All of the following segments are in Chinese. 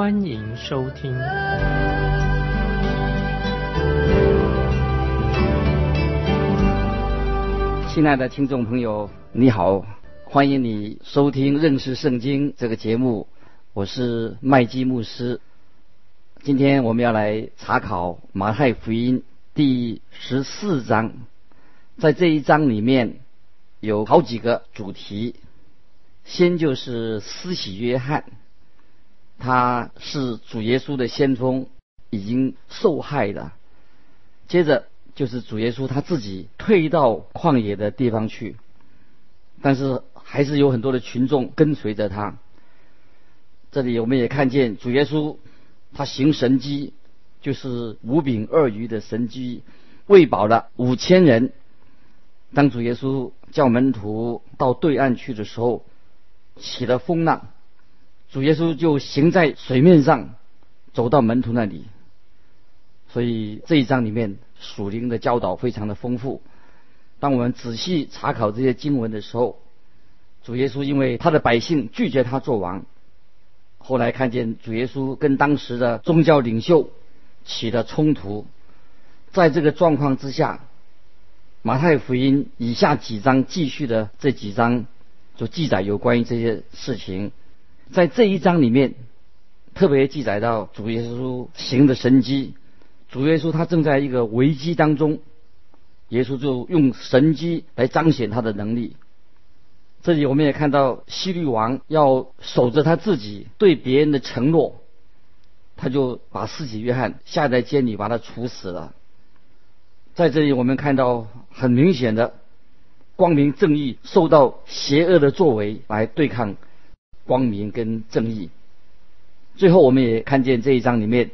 欢迎收听。亲爱的听众朋友，你好。欢迎你收听认识圣经这个节目，我是麦基牧师。今天我们要来查考马太福音第十四章，在这一章里面有好几个主题。先就是施洗约翰，他是主耶稣的先锋，已经受害了。接着就是主耶稣他自己退到旷野的地方去，但是。还是有很多的群众跟随着他。这里我们也看见主耶稣他行神迹，就是五饼二鱼的神迹，喂饱了五千人。当主耶稣叫门徒到对岸去的时候，起了风浪，主耶稣就行在水面上，走到门徒那里。所以这一章里面属灵的教导非常的丰富。当我们仔细查考这些经文的时候，主耶稣因为他的百姓拒绝他做王，后来看见主耶稣跟当时的宗教领袖起了冲突，在这个状况之下，马太福音以下几章继续的这几章就记载有关于这些事情，在这一章里面特别记载到主耶稣行的神迹，主耶稣他正在一个危机当中，耶稣就用神迹来彰显他的能力。这里我们也看到希律王要守着他自己对别人的承诺，他就把四己约翰下在监里，把他处死了。在这里我们看到很明显的光明正义受到邪恶的作为来对抗光明跟正义。最后我们也看见这一章里面，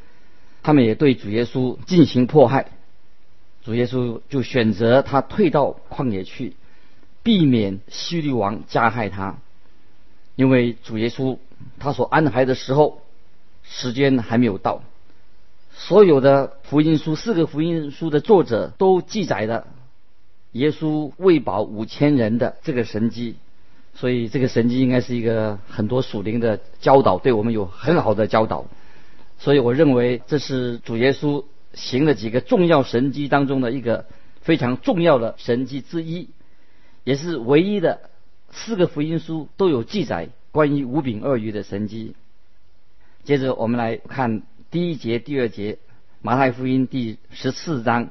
他们也对主耶稣进行迫害，主耶稣就选择他退到旷野去。避免希律王加害他，因为主耶稣他所安排的时候，时间还没有到。所有的福音书四个福音书的作者都记载了耶稣喂饱五千人的这个神迹，所以这个神迹应该是一个很多属灵的教导，对我们有很好的教导。所以我认为这是主耶稣行的几个重要神迹当中的一个非常重要的神迹之一。也是唯一的四个福音书都有记载关于五饼二鱼的神迹。接着我们来看第一节、第二节，马太福音第十四章。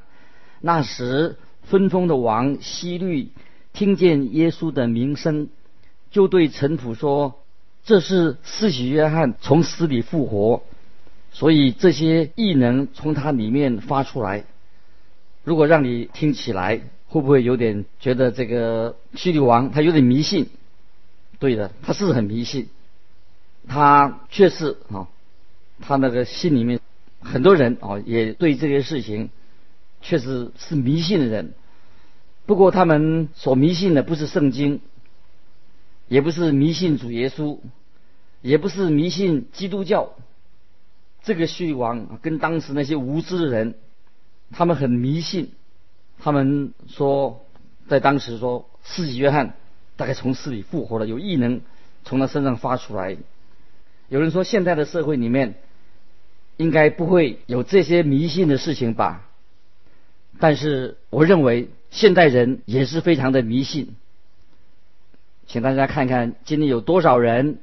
那时分封的王希律听见耶稣的名声，就对臣仆说：“这是四喜约翰从死里复活，所以这些异能从他里面发出来。如果让你听起来。”会不会有点觉得这个希律王他有点迷信？对的，他是很迷信。他确实啊，他那个心里面很多人啊，也对这些事情确实是迷信的人。不过他们所迷信的不是圣经，也不是迷信主耶稣，也不是迷信基督教。这个希律王跟当时那些无知的人，他们很迷信。他们说，在当时说，四喜约翰大概从死里复活了，有异能从他身上发出来。有人说，现在的社会里面应该不会有这些迷信的事情吧？但是我认为现代人也是非常的迷信。请大家看看今天有多少人，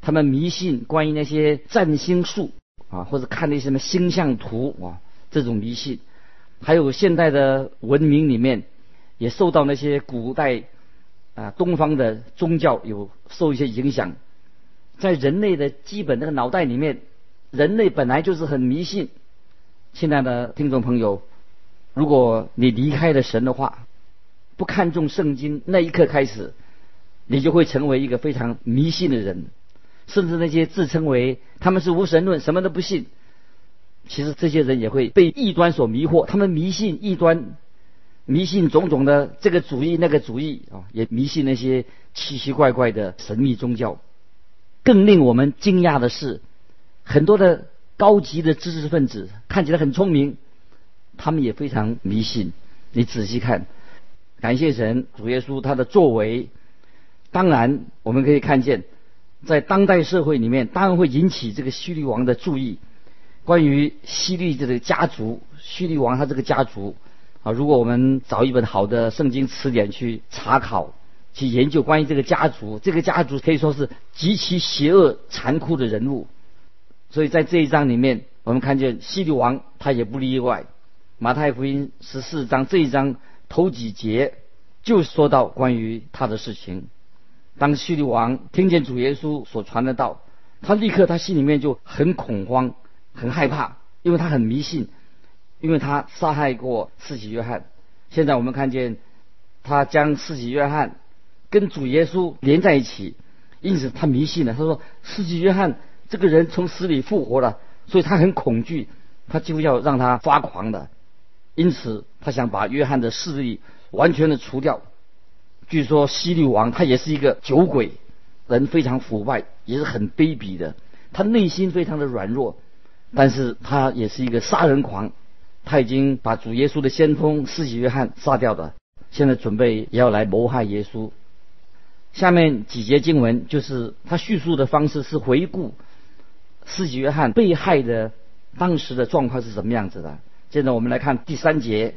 他们迷信关于那些占星术啊，或者看那些什么星象图啊，这种迷信。还有现代的文明里面，也受到那些古代啊东方的宗教有受一些影响。在人类的基本那个脑袋里面，人类本来就是很迷信。亲爱的听众朋友，如果你离开了神的话，不看重圣经，那一刻开始，你就会成为一个非常迷信的人。甚至那些自称为他们是无神论，什么都不信，其实这些人也会被异端所迷惑，他们迷信异端，迷信种种的这个主义那个主义啊，也迷信那些奇奇怪怪的神秘宗教。更令我们惊讶的是，很多的高级的知识分子看起来很聪明，他们也非常迷信。你仔细看，感谢神，主耶稣他的作为，当然我们可以看见，在当代社会里面，当然会引起这个希律王的注意。关于希律这个家族，希律王他这个家族啊，如果我们找一本好的圣经词典去查考。去研究关于这个家族，这个家族可以说是极其邪恶、残酷的人物。所以在这一章里面，我们看见希律王他也不例外。马太福音十四章这一章头几节就说到关于他的事情。当叙利王听见主耶稣所传的道，他立刻他心里面就很恐慌、很害怕，因为他很迷信，因为他杀害过四喜约翰。现在我们看见他将四喜约翰。跟主耶稣连在一起，因此他迷信了。他说：“四喜约翰这个人从死里复活了，所以他很恐惧，他就要让他发狂的。因此他想把约翰的势力完全的除掉。据说西律王他也是一个酒鬼，人非常腐败，也是很卑鄙的。他内心非常的软弱，但是他也是一个杀人狂。他已经把主耶稣的先锋司机约翰杀掉的，现在准备也要来谋害耶稣。”下面几节经文就是他叙述的方式是回顾四己约翰被害的当时的状况是什么样子的。现在我们来看第三节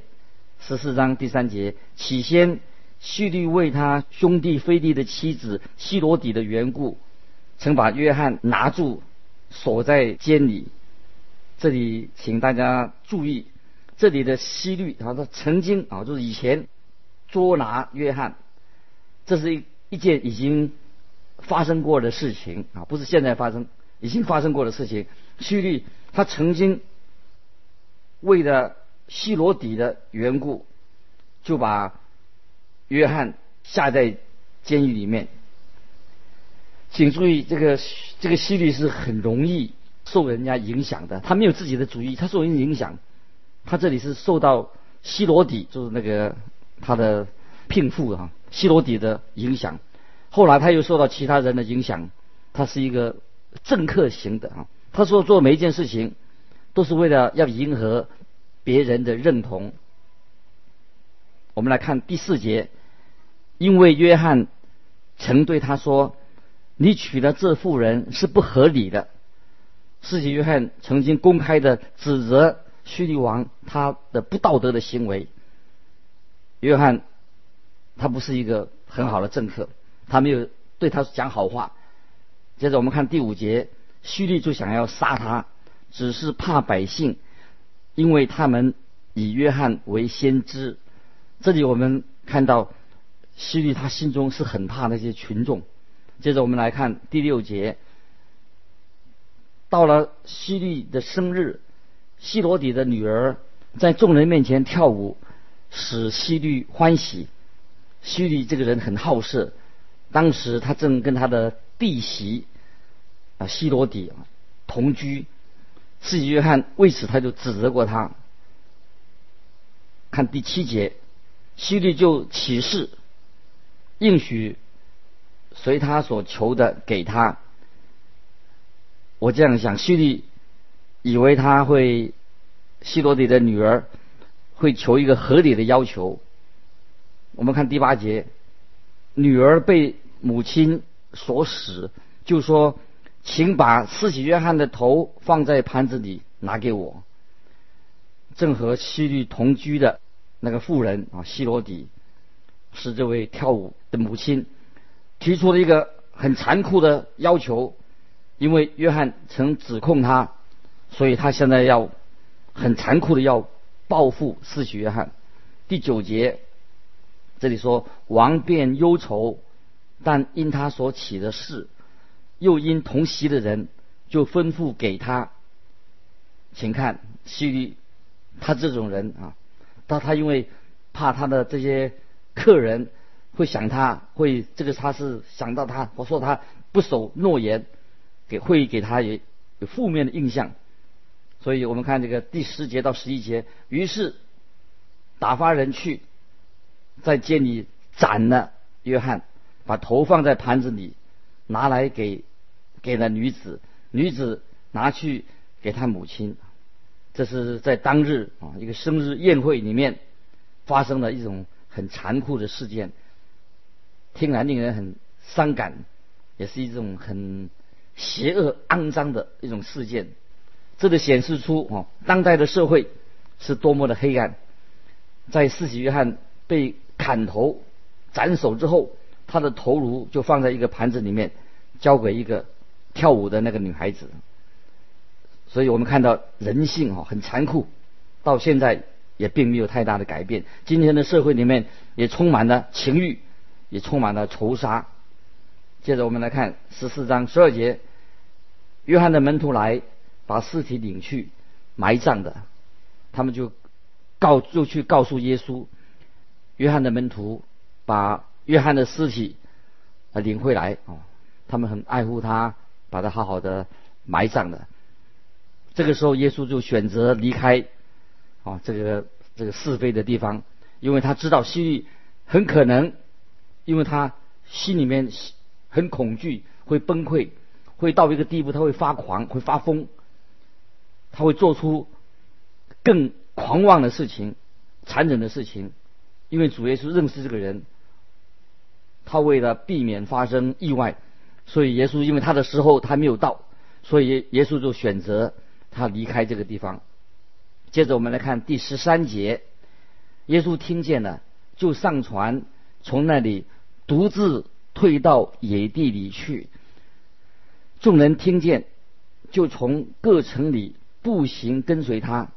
十四章第三节，起先叙律为他兄弟菲利的妻子希罗底的缘故，曾把约翰拿住锁在监里。这里请大家注意，这里的希律他，他曾经啊，就是以前捉拿约翰，这是一。一件已经发生过的事情啊，不是现在发生，已经发生过的事情。叙利他曾经为了希罗底的缘故，就把约翰下在监狱里面。请注意，这个这个希律是很容易受人家影响的，他没有自己的主意，他受人影响。他这里是受到希罗底，就是那个他的聘妇哈。希罗底的影响，后来他又受到其他人的影响，他是一个政客型的啊。他说做每一件事情，都是为了要迎合别人的认同。我们来看第四节，因为约翰曾对他说：“你娶了这妇人是不合理的。”世袭约翰曾经公开的指责叙利王他的不道德的行为。约翰。他不是一个很好的政客，他没有对他讲好话。接着我们看第五节，叙利就想要杀他，只是怕百姓，因为他们以约翰为先知。这里我们看到希利他心中是很怕那些群众。接着我们来看第六节，到了希律的生日，希罗底的女儿在众人面前跳舞，使希律欢喜。希律这个人很好色，当时他正跟他的弟媳啊希罗底同居，司机约翰为此他就指责过他。看第七节，希律就起誓，应许随他所求的给他。我这样想，希律以为他会希罗底的女儿会求一个合理的要求。我们看第八节，女儿被母亲所使，就说：“请把施洗约翰的头放在盘子里，拿给我。”正和希律同居的那个妇人啊，希罗底，是这位跳舞的母亲，提出了一个很残酷的要求，因为约翰曾指控他，所以他现在要很残酷的要报复施洗约翰。第九节。这里说王便忧愁，但因他所起的事，又因同席的人，就吩咐给他。请看希律，他这种人啊，他他因为怕他的这些客人会想他，会这个他是想到他，我说他不守诺言，给会给他也有负面的印象，所以我们看这个第十节到十一节，于是打发人去，在监里斩了约翰，把头放在盘子里，拿来给给了女子，女子拿去给他母亲。这是在当日啊一个生日宴会里面发生的一种很残酷的事件，听来令人很伤感，也是一种很邪恶肮脏的一种事件。这个显示出哦，当代的社会是多么的黑暗。在四喜约翰被砍头、斩首之后，他的头颅就放在一个盘子里面，交给一个跳舞的那个女孩子。所以我们看到人性哦很残酷，到现在也并没有太大的改变。今天的社会里面也充满了情欲，也充满了仇杀。接着我们来看十四章十二节，约翰的门徒来。把尸体领去埋葬的，他们就告就去告诉耶稣，约翰的门徒把约翰的尸体领回来啊，他们很爱护他，把他好好的埋葬的。这个时候，耶稣就选择离开啊这个这个是非的地方，因为他知道西域很可能，因为他心里面很恐惧，会崩溃，会到一个地步，他会发狂，会发疯。他会做出更狂妄的事情、残忍的事情，因为主耶稣认识这个人，他为了避免发生意外，所以耶稣因为他的时候他没有到，所以耶稣就选择他离开这个地方。接着我们来看第十三节，耶稣听见了，就上船，从那里独自退到野地里去。众人听见，就从各城里。步行跟随他，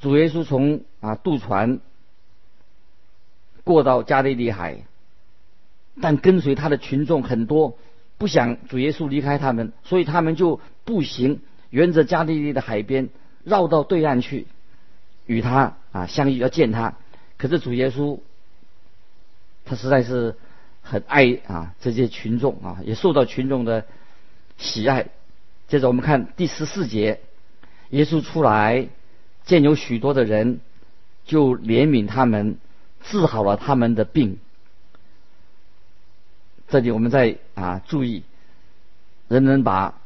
主耶稣从啊渡船过到加利利海，但跟随他的群众很多，不想主耶稣离开他们，所以他们就步行沿着加利利的海边绕到对岸去，与他啊相遇要见他。可是主耶稣他实在是很爱啊这些群众啊，也受到群众的喜爱。接着我们看第十四节。耶稣出来，见有许多的人，就怜悯他们，治好了他们的病。这里我们在啊注意，人们把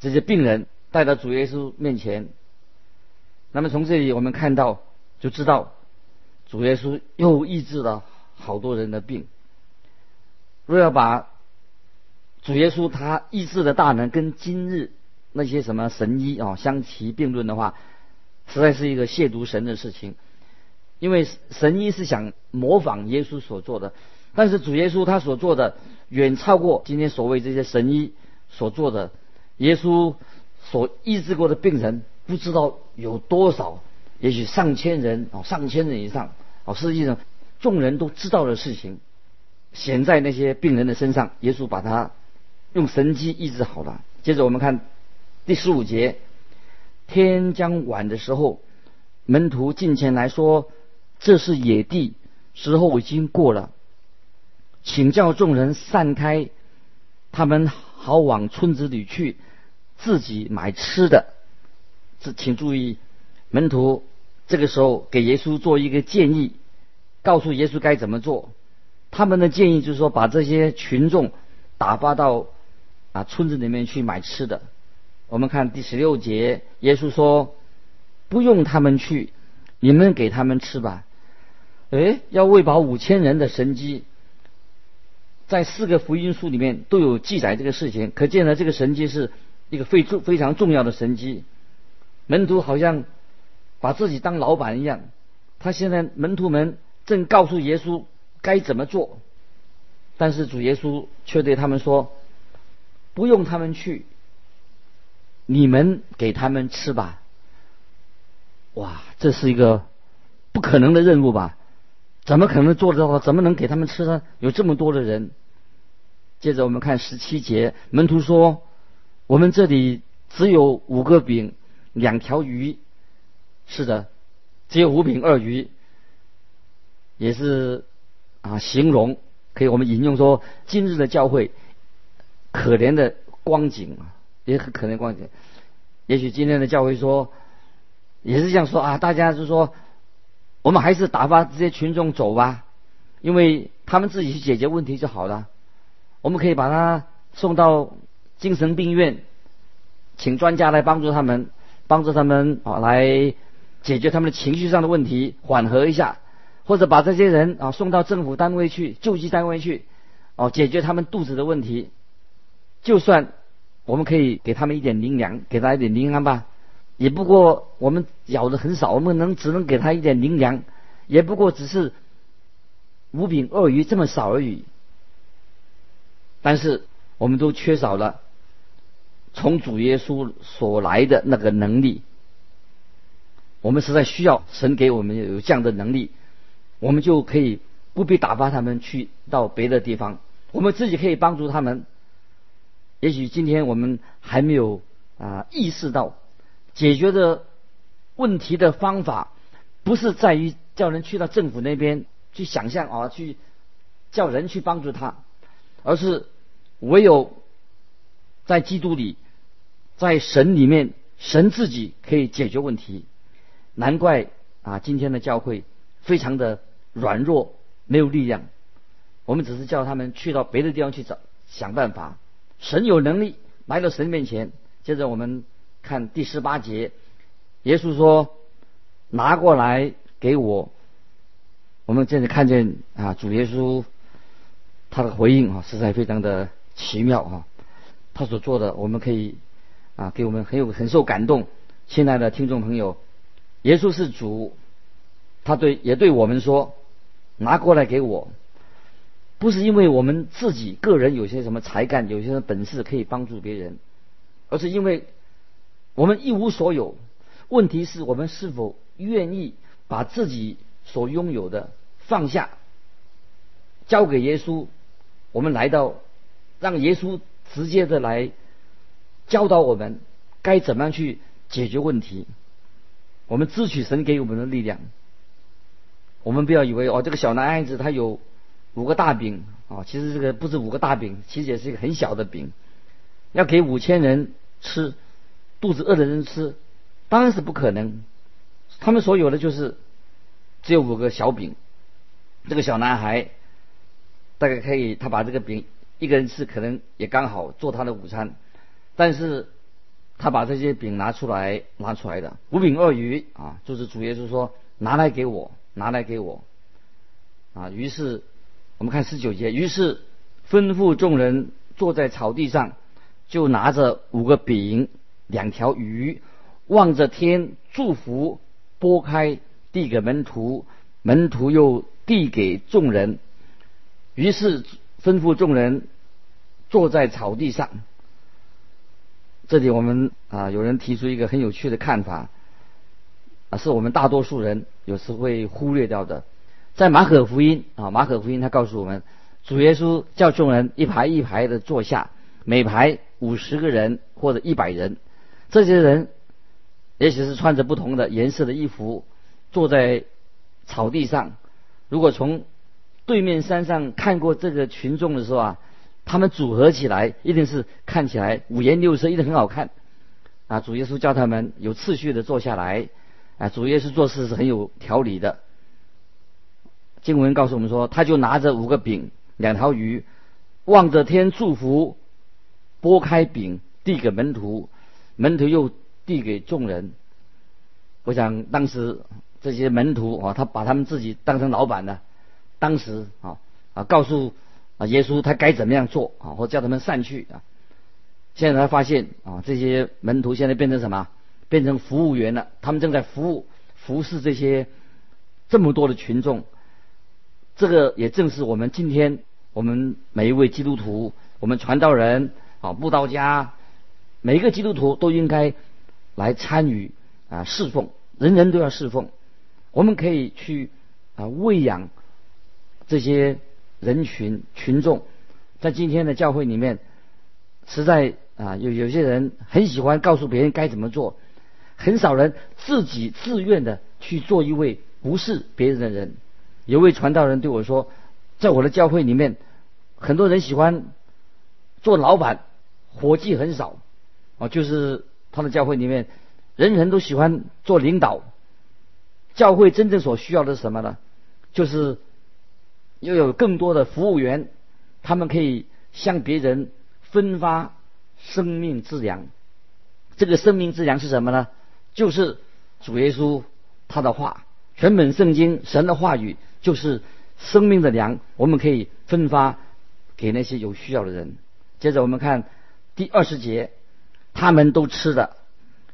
这些病人带到主耶稣面前。那么从这里我们看到，就知道主耶稣又医治了好多人的病。若要把主耶稣他医治的大能跟今日。那些什么神医啊相提并论的话，实在是一个亵渎神的事情。因为神医是想模仿耶稣所做的，但是主耶稣他所做的远超过今天所谓这些神医所做的。耶稣所医治过的病人不知道有多少，也许上千人啊，上千人以上啊，实际上众人都知道的事情，显在那些病人的身上。耶稣把他用神机医治好了。接着我们看。第十五节，天将晚的时候，门徒进前来说：“这是野地，时候已经过了，请叫众人散开，他们好往村子里去，自己买吃的。”这请注意，门徒这个时候给耶稣做一个建议，告诉耶稣该怎么做。他们的建议就是说，把这些群众打发到啊村子里面去买吃的。我们看第十六节，耶稣说：“不用他们去，你们给他们吃吧。”哎，要喂饱五千人的神机，在四个福音书里面都有记载这个事情，可见呢，这个神机是一个非重非常重要的神机。门徒好像把自己当老板一样，他现在门徒们正告诉耶稣该怎么做，但是主耶稣却对他们说：“不用他们去。”你们给他们吃吧。哇，这是一个不可能的任务吧？怎么可能做得到？怎么能给他们吃呢？有这么多的人。接着我们看十七节，门徒说：“我们这里只有五个饼，两条鱼。”是的，只有五饼二鱼，也是啊，形容可以我们引用说，今日的教会可怜的光景啊。也很可怜光景，也许今天的教会说，也是这样说啊，大家就说，我们还是打发这些群众走吧，因为他们自己去解决问题就好了。我们可以把他送到精神病院，请专家来帮助他们，帮助他们啊来解决他们的情绪上的问题，缓和一下，或者把这些人啊送到政府单位去、救济单位去，哦，解决他们肚子的问题。就算我们可以给他们一点零粮，给他一点零粮吧，也不过我们咬的很少，我们能只能给他一点零粮，也不过只是五饼二鱼这么少而已。但是我们都缺少了从主耶稣所来的那个能力，我们实在需要神给我们有这样的能力，我们就可以不必打发他们去到别的地方，我们自己可以帮助他们。也许今天我们还没有啊意识到，解决的问题的方法不是在于叫人去到政府那边去想象啊，去叫人去帮助他，而是。唯有在基督里，在神里面，神自己可以解决问题。难怪啊，今天的教会非常的软弱，没有力量。我们只是叫他们去到别的地方去找想办法。神有能力来到神面前。接着我们看第十八节，耶稣说：“拿过来给我。”我们现在看见啊，主耶稣他的回应啊，实在非常的。奇妙啊！他所做的，我们可以啊，给我们很有很受感动。亲爱的听众朋友，耶稣是主，他对也对我们说：“拿过来给我。”不是因为我们自己个人有些什么才干、有些什么本事可以帮助别人，而是因为我们一无所有。问题是我们是否愿意把自己所拥有的放下，交给耶稣？我们来到。让耶稣直接的来教导我们该怎么样去解决问题。我们支取神给我们的力量。我们不要以为哦，这个小男孩子他有五个大饼啊，其实这个不是五个大饼，其实也是一个很小的饼，要给五千人吃，肚子饿的人吃，当然是不可能。他们所有的就是只有五个小饼。这个小男孩大概可以，他把这个饼。一个人吃可能也刚好做他的午餐，但是他把这些饼拿出来拿出来的五饼二鱼啊，就是主耶稣说拿来给我，拿来给我啊。于是我们看十九节，于是吩咐众人坐在草地上，就拿着五个饼两条鱼，望着天祝福，拨开递给门徒，门徒又递给众人，于是。吩咐众人坐在草地上。这里我们啊，有人提出一个很有趣的看法啊，是我们大多数人有时会忽略掉的。在马可福音啊，马可福音他告诉我们，主耶稣叫众人一排一排的坐下，每排五十个人或者一百人。这些人也许是穿着不同的颜色的衣服，坐在草地上。如果从对面山上看过这个群众的时候啊，他们组合起来一定是看起来五颜六色，一定很好看。啊，主耶稣叫他们有次序的坐下来。啊，主耶稣做事是很有条理的。经文告诉我们说，他就拿着五个饼、两条鱼，望着天祝福，拨开饼递给门徒，门徒又递给众人。我想当时这些门徒啊，他把他们自己当成老板的。当时啊啊，告诉啊耶稣他该怎么样做啊，或叫他们散去啊。现在他发现啊，这些门徒现在变成什么？变成服务员了。他们正在服务服侍这些这么多的群众。这个也正是我们今天我们每一位基督徒，我们传道人啊，布道家，每一个基督徒都应该来参与啊侍奉，人人都要侍奉。我们可以去啊喂养。这些人群群众，在今天的教会里面，实在啊，有有些人很喜欢告诉别人该怎么做，很少人自己自愿的去做一位不是别人的人。有位传道人对我说，在我的教会里面，很多人喜欢做老板，伙计很少，啊，就是他的教会里面，人人都喜欢做领导。教会真正所需要的是什么呢？就是又有更多的服务员，他们可以向别人分发生命之粮。这个生命之粮是什么呢？就是主耶稣他的话，全本圣经神的话语就是生命的粮，我们可以分发给那些有需要的人。接着我们看第二十节，他们都吃了，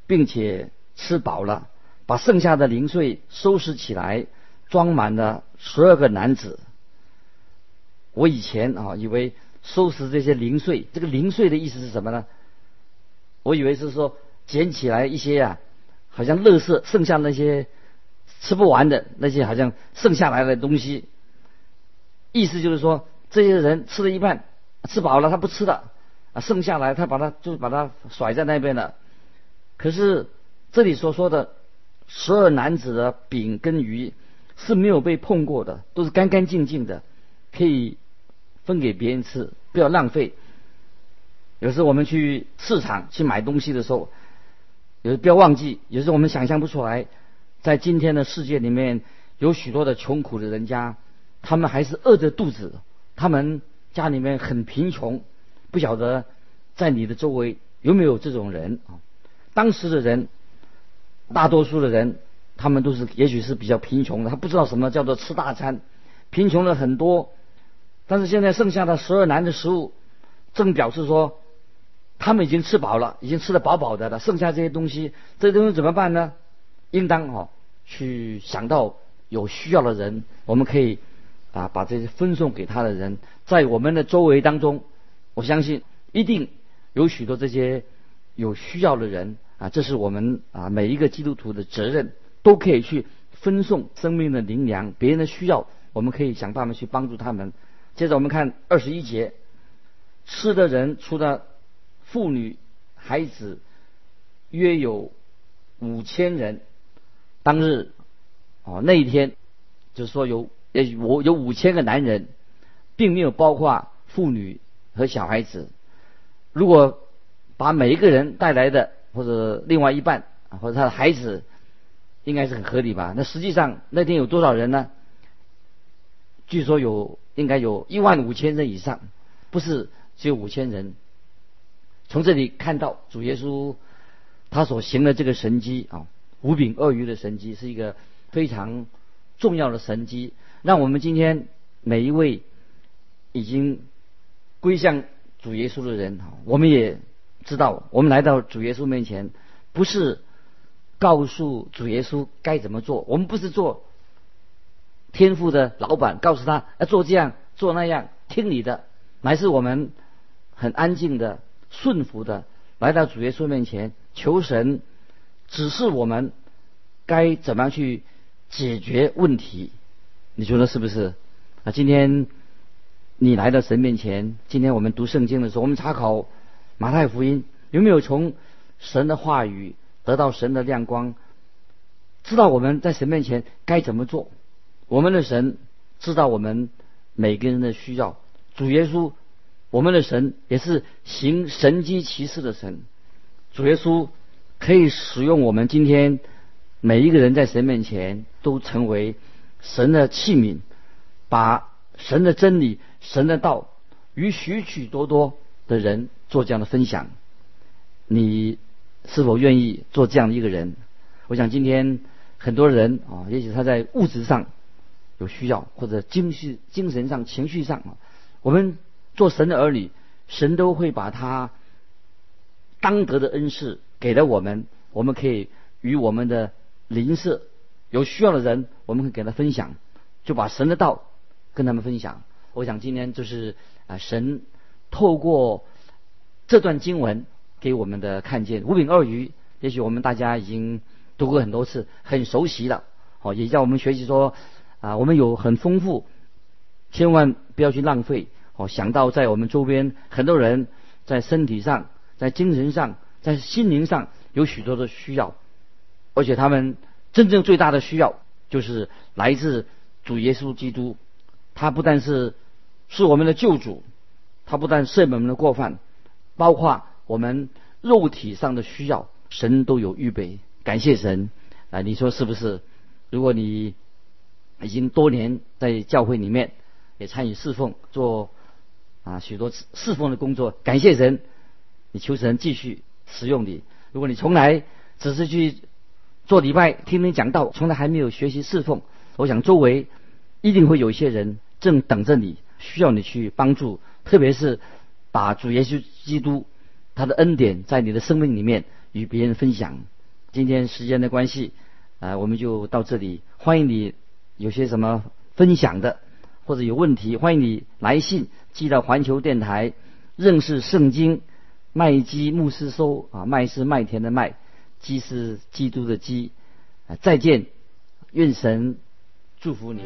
并且吃饱了。把剩下的零碎收拾起来，装满了十二个男子。我以前啊，以为收拾这些零碎，这个零碎的意思是什么呢？我以为是说捡起来一些啊，好像垃圾，剩下那些吃不完的那些，好像剩下来的东西。意思就是说，这些人吃了一半，吃饱了他不吃了啊，剩下来他把它就把它甩在那边了。可是这里所说的。十二男子的饼跟鱼是没有被碰过的，都是干干净净的，可以分给别人吃，不要浪费。有时我们去市场去买东西的时候，有不要忘记，有时我们想象不出来，在今天的世界里面，有许多的穷苦的人家，他们还是饿着肚子，他们家里面很贫穷，不晓得在你的周围有没有这种人啊？当时的人。大多数的人，他们都是也许是比较贫穷的，他不知道什么叫做吃大餐，贫穷了很多。但是现在剩下的十二男的食物，正表示说，他们已经吃饱了，已经吃得饱饱的了。剩下这些东西，这些东西怎么办呢？应当哦，去想到有需要的人，我们可以啊把这些分送给他的人，在我们的周围当中，我相信一定有许多这些有需要的人。啊，这是我们啊每一个基督徒的责任，都可以去分送生命的灵粮，别人的需要，我们可以想办法去帮助他们。接着我们看二十一节，吃的人除了妇女、孩子，约有五千人。当日，哦那一天，就是说有也我有五千个男人，并没有包括妇女和小孩子。如果把每一个人带来的。或者另外一半，或者他的孩子，应该是很合理吧？那实际上那天有多少人呢？据说有，应该有一万五千人以上，不是只有五千人。从这里看到主耶稣他所行的这个神迹啊，五饼二鱼的神迹，是一个非常重要的神迹，让我们今天每一位已经归向主耶稣的人啊，我们也。知道我们来到主耶稣面前，不是告诉主耶稣该怎么做。我们不是做天赋的老板，告诉他要做这样做那样，听你的，乃是我们很安静的顺服的来到主耶稣面前，求神指示我们该怎么样去解决问题。你觉得是不是？啊，今天你来到神面前，今天我们读圣经的时候，我们查考。马太福音有没有从神的话语得到神的亮光？知道我们在神面前该怎么做？我们的神知道我们每个人的需要。主耶稣，我们的神也是行神机骑士的神。主耶稣可以使用我们今天每一个人在神面前都成为神的器皿，把神的真理、神的道与许许多多的人。做这样的分享，你是否愿意做这样的一个人？我想今天很多人啊，也许他在物质上有需要，或者精绪、精神上、情绪上啊，我们做神的儿女，神都会把他当得的恩赐给了我们，我们可以与我们的邻舍有需要的人，我们会给他分享，就把神的道跟他们分享。我想今天就是啊，神透过。这段经文给我们的看见五饼二鱼，也许我们大家已经读过很多次，很熟悉了。哦，也叫我们学习说啊，我们有很丰富，千万不要去浪费。哦，想到在我们周边很多人在身体上、在精神上、在心灵上有许多的需要，而且他们真正最大的需要就是来自主耶稣基督。他不但是是我们的救主，他不但赦免我们的过犯。包括我们肉体上的需要，神都有预备。感谢神啊！你说是不是？如果你已经多年在教会里面也参与侍奉，做啊许多侍奉的工作，感谢神，你求神继续使用你。如果你从来只是去做礼拜、听人讲道，从来还没有学习侍奉，我想周围一定会有一些人正等着你，需要你去帮助，特别是把主耶稣基督他的恩典在你的生命里面与别人分享。今天时间的关系，啊，我们就到这里。欢迎你有些什么分享的，或者有问题，欢迎你来信寄到环球电台认识圣经麦基牧师收啊，麦是麦田的麦，基是基督的基。再见，愿神祝福你。